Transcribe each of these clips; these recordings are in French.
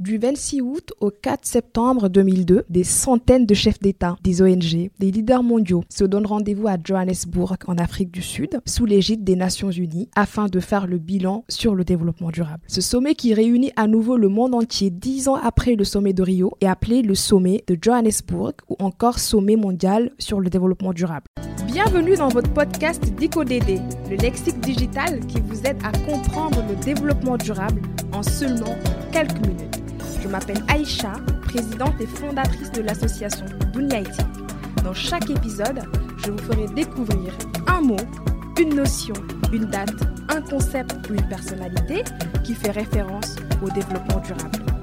Du 26 août au 4 septembre 2002, des centaines de chefs d'État, des ONG, des leaders mondiaux se donnent rendez-vous à Johannesburg, en Afrique du Sud, sous l'égide des Nations Unies, afin de faire le bilan sur le développement durable. Ce sommet qui réunit à nouveau le monde entier dix ans après le sommet de Rio est appelé le sommet de Johannesburg ou encore sommet mondial sur le développement durable. Bienvenue dans votre podcast DICODD, le lexique digital qui vous aide à comprendre le développement durable en seulement quelques minutes. Je m'appelle Aïcha, présidente et fondatrice de l'association Dunyaiti. Dans chaque épisode, je vous ferai découvrir un mot, une notion, une date, un concept ou une personnalité qui fait référence au développement durable.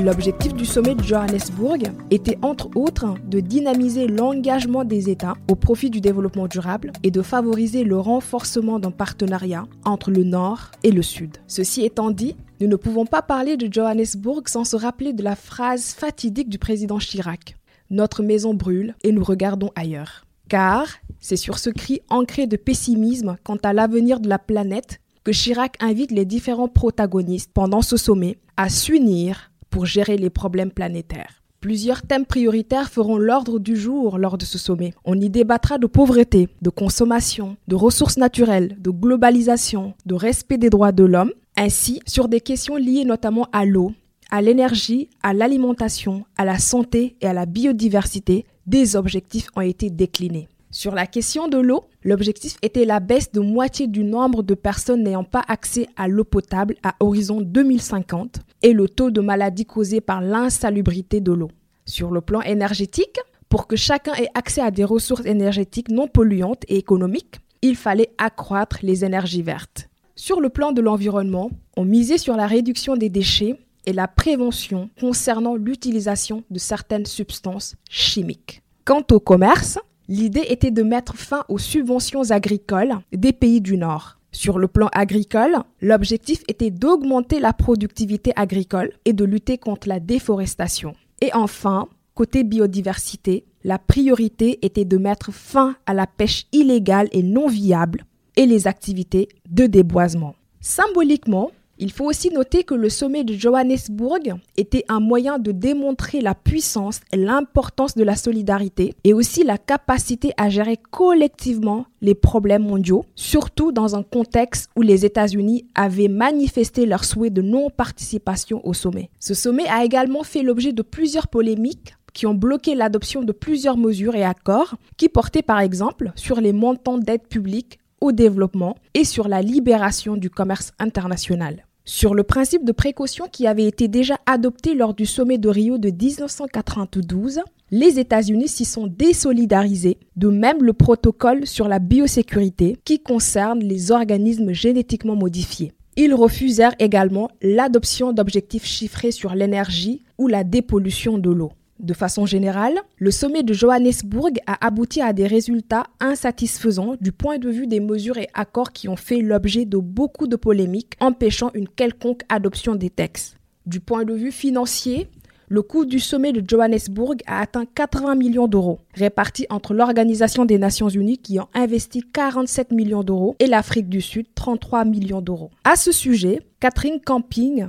L'objectif du sommet de Johannesburg était entre autres de dynamiser l'engagement des États au profit du développement durable et de favoriser le renforcement d'un partenariat entre le Nord et le Sud. Ceci étant dit, nous ne pouvons pas parler de Johannesburg sans se rappeler de la phrase fatidique du président Chirac. Notre maison brûle et nous regardons ailleurs. Car c'est sur ce cri ancré de pessimisme quant à l'avenir de la planète que Chirac invite les différents protagonistes pendant ce sommet à s'unir pour gérer les problèmes planétaires. Plusieurs thèmes prioritaires feront l'ordre du jour lors de ce sommet. On y débattra de pauvreté, de consommation, de ressources naturelles, de globalisation, de respect des droits de l'homme, ainsi sur des questions liées notamment à l'eau, à l'énergie, à l'alimentation, à la santé et à la biodiversité. Des objectifs ont été déclinés. Sur la question de l'eau, l'objectif était la baisse de moitié du nombre de personnes n'ayant pas accès à l'eau potable à horizon 2050 et le taux de maladies causées par l'insalubrité de l'eau. Sur le plan énergétique, pour que chacun ait accès à des ressources énergétiques non polluantes et économiques, il fallait accroître les énergies vertes. Sur le plan de l'environnement, on misait sur la réduction des déchets et la prévention concernant l'utilisation de certaines substances chimiques. Quant au commerce, L'idée était de mettre fin aux subventions agricoles des pays du Nord. Sur le plan agricole, l'objectif était d'augmenter la productivité agricole et de lutter contre la déforestation. Et enfin, côté biodiversité, la priorité était de mettre fin à la pêche illégale et non viable et les activités de déboisement. Symboliquement, il faut aussi noter que le sommet de Johannesburg était un moyen de démontrer la puissance et l'importance de la solidarité et aussi la capacité à gérer collectivement les problèmes mondiaux, surtout dans un contexte où les États-Unis avaient manifesté leur souhait de non-participation au sommet. Ce sommet a également fait l'objet de plusieurs polémiques qui ont bloqué l'adoption de plusieurs mesures et accords qui portaient par exemple sur les montants d'aide publique au développement et sur la libération du commerce international sur le principe de précaution qui avait été déjà adopté lors du sommet de Rio de 1992, les États-Unis s'y sont désolidarisés, de même le protocole sur la biosécurité qui concerne les organismes génétiquement modifiés. Ils refusèrent également l'adoption d'objectifs chiffrés sur l'énergie ou la dépollution de l'eau. De façon générale, le sommet de Johannesburg a abouti à des résultats insatisfaisants du point de vue des mesures et accords qui ont fait l'objet de beaucoup de polémiques, empêchant une quelconque adoption des textes. Du point de vue financier, le coût du sommet de Johannesburg a atteint 80 millions d'euros, répartis entre l'Organisation des Nations Unies qui ont investi 47 millions d'euros et l'Afrique du Sud 33 millions d'euros. À ce sujet, Catherine Camping,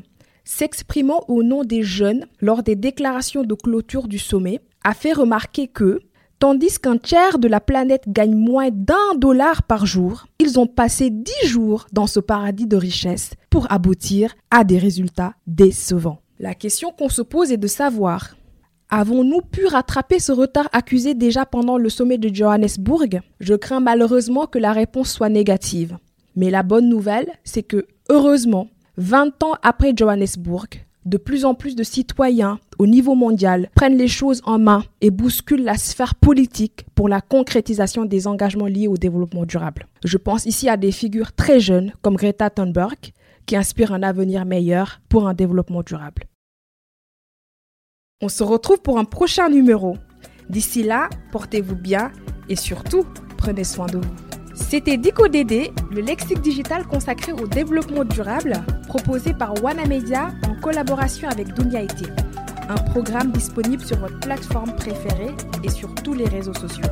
s'exprimant au nom des jeunes lors des déclarations de clôture du sommet, a fait remarquer que, tandis qu'un tiers de la planète gagne moins d'un dollar par jour, ils ont passé dix jours dans ce paradis de richesse pour aboutir à des résultats décevants. La question qu'on se pose est de savoir, Avons-nous pu rattraper ce retard accusé déjà pendant le sommet de Johannesburg? Je crains malheureusement que la réponse soit négative. Mais la bonne nouvelle, c'est que, heureusement, 20 ans après Johannesburg, de plus en plus de citoyens au niveau mondial prennent les choses en main et bousculent la sphère politique pour la concrétisation des engagements liés au développement durable. Je pense ici à des figures très jeunes comme Greta Thunberg qui inspirent un avenir meilleur pour un développement durable. On se retrouve pour un prochain numéro. D'ici là, portez-vous bien et surtout, prenez soin de vous. C'était DicoDD, le lexique digital consacré au développement durable, proposé par Media en collaboration avec Dunia un programme disponible sur votre plateforme préférée et sur tous les réseaux sociaux.